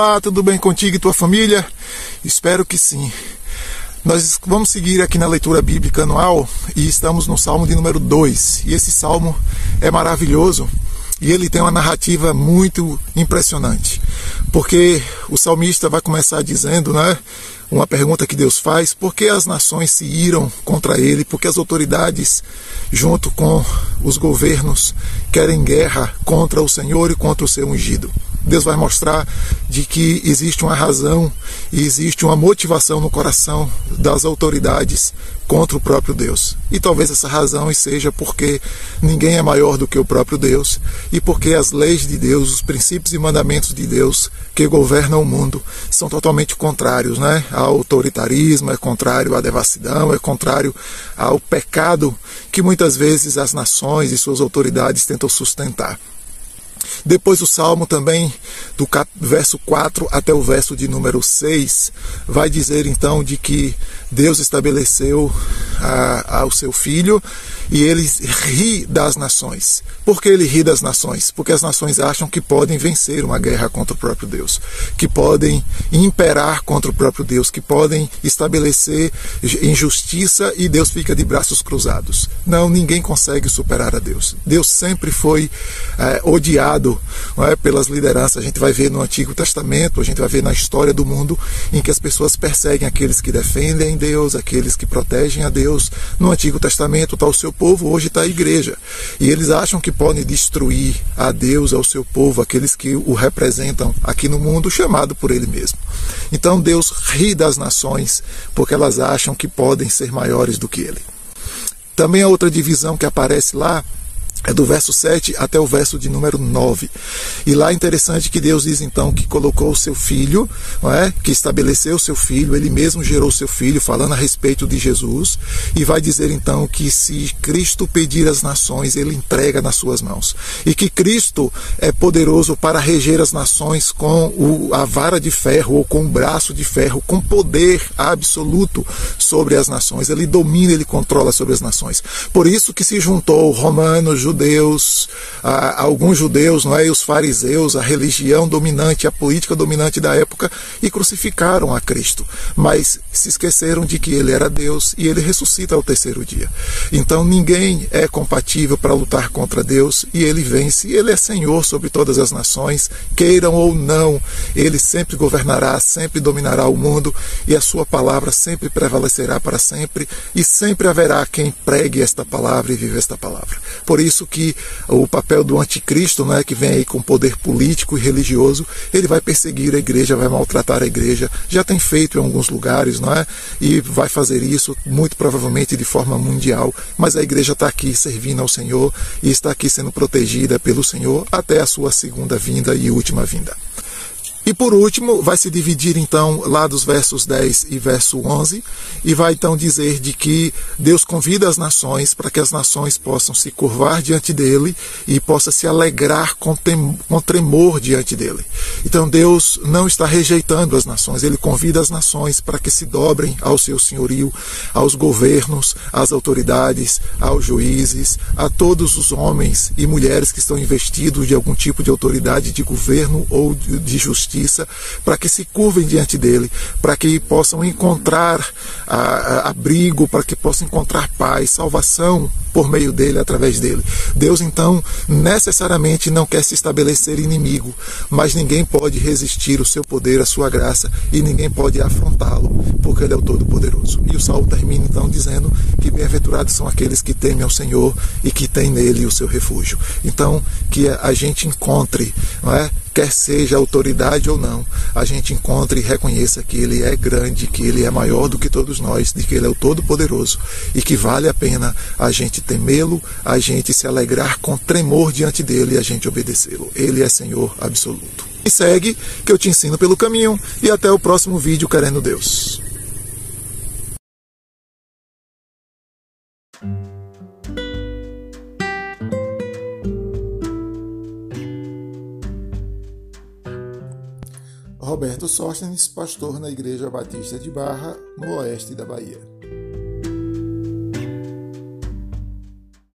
Olá, tudo bem contigo e tua família? Espero que sim. Nós vamos seguir aqui na leitura bíblica anual e estamos no Salmo de número 2. E esse salmo é maravilhoso e ele tem uma narrativa muito impressionante. Porque o salmista vai começar dizendo, né? Uma pergunta que Deus faz: por que as nações se iram contra ele? Porque as autoridades, junto com os governos, querem guerra contra o Senhor e contra o seu ungido. Deus vai mostrar de que existe uma razão e existe uma motivação no coração das autoridades contra o próprio Deus. E talvez essa razão seja porque ninguém é maior do que o próprio Deus e porque as leis de Deus, os princípios e mandamentos de Deus que governam o mundo são totalmente contrários, né? Ao autoritarismo, é contrário à devassidão, é contrário ao pecado que muitas vezes as nações e suas autoridades tentam sustentar. Depois o salmo também, do verso 4 até o verso de número 6, vai dizer então de que Deus estabeleceu a, ao seu filho e ele ri das nações. Por que ele ri das nações? Porque as nações acham que podem vencer uma guerra contra o próprio Deus, que podem imperar contra o próprio Deus, que podem estabelecer injustiça e Deus fica de braços cruzados. Não, ninguém consegue superar a Deus. Deus sempre foi é, odiado é, pelas lideranças. A gente vai ver no Antigo Testamento, a gente vai ver na história do mundo em que as pessoas perseguem aqueles que defendem Deus, aqueles que protegem a Deus. No Antigo Testamento está o seu povo, hoje está a igreja. E eles acham que podem destruir a Deus, ao seu povo, aqueles que o representam aqui no mundo, chamado por ele mesmo. Então Deus ri das nações porque elas acham que podem ser maiores do que ele. Também a outra divisão que aparece lá é do verso 7 até o verso de número 9. E lá é interessante que Deus diz então que colocou o seu filho, é? que estabeleceu o seu filho, ele mesmo gerou o seu filho, falando a respeito de Jesus, e vai dizer então que se Cristo pedir as nações, ele entrega nas suas mãos. E que Cristo é poderoso para reger as nações com o, a vara de ferro ou com o braço de ferro, com poder absoluto sobre as nações. Ele domina, ele controla sobre as nações. Por isso que se juntou romanos, judeus, Deus a, alguns judeus, não é, e os fariseus, a religião dominante, a política dominante da época, e crucificaram a Cristo. Mas se esqueceram de que ele era Deus e ele ressuscita ao terceiro dia. Então ninguém é compatível para lutar contra Deus e ele vence. Ele é Senhor sobre todas as nações, queiram ou não, ele sempre governará, sempre dominará o mundo e a sua palavra sempre prevalecerá para sempre e sempre haverá quem pregue esta palavra e vive esta palavra. Por isso que o papel do anticristo, né, que vem aí com poder político e religioso, ele vai perseguir a igreja, vai maltratar a igreja, já tem feito em alguns lugares, não é? E vai fazer isso muito provavelmente de forma mundial, mas a igreja está aqui servindo ao Senhor e está aqui sendo protegida pelo Senhor até a sua segunda vinda e última vinda. E por último, vai se dividir então lá dos versos 10 e verso 11, e vai então dizer de que Deus convida as nações para que as nações possam se curvar diante dele e possa se alegrar com, com tremor diante dele. Então Deus não está rejeitando as nações, ele convida as nações para que se dobrem ao seu senhorio, aos governos, às autoridades, aos juízes, a todos os homens e mulheres que estão investidos de algum tipo de autoridade de governo ou de justiça justiça, para que se curvem diante dele, para que possam encontrar a, a, abrigo, para que possam encontrar paz, salvação por meio dele, através dele. Deus então necessariamente não quer se estabelecer inimigo, mas ninguém pode resistir o seu poder, a sua graça, e ninguém pode afrontá-lo, porque ele é o Todo-Poderoso. E o Salmo termina então dizendo que bem-aventurados são aqueles que temem ao Senhor e que têm nele o seu refúgio. Então, que a gente encontre, não é? Quer seja autoridade ou não, a gente encontre e reconheça que Ele é grande, que Ele é maior do que todos nós, de que Ele é o Todo-Poderoso e que vale a pena a gente temê-lo, a gente se alegrar com tremor diante dele e a gente obedecê-lo. Ele é Senhor absoluto. E segue, que eu te ensino pelo caminho, e até o próximo vídeo, querendo Deus. Roberto Sóstenes, pastor na Igreja Batista de Barra, no oeste da Bahia.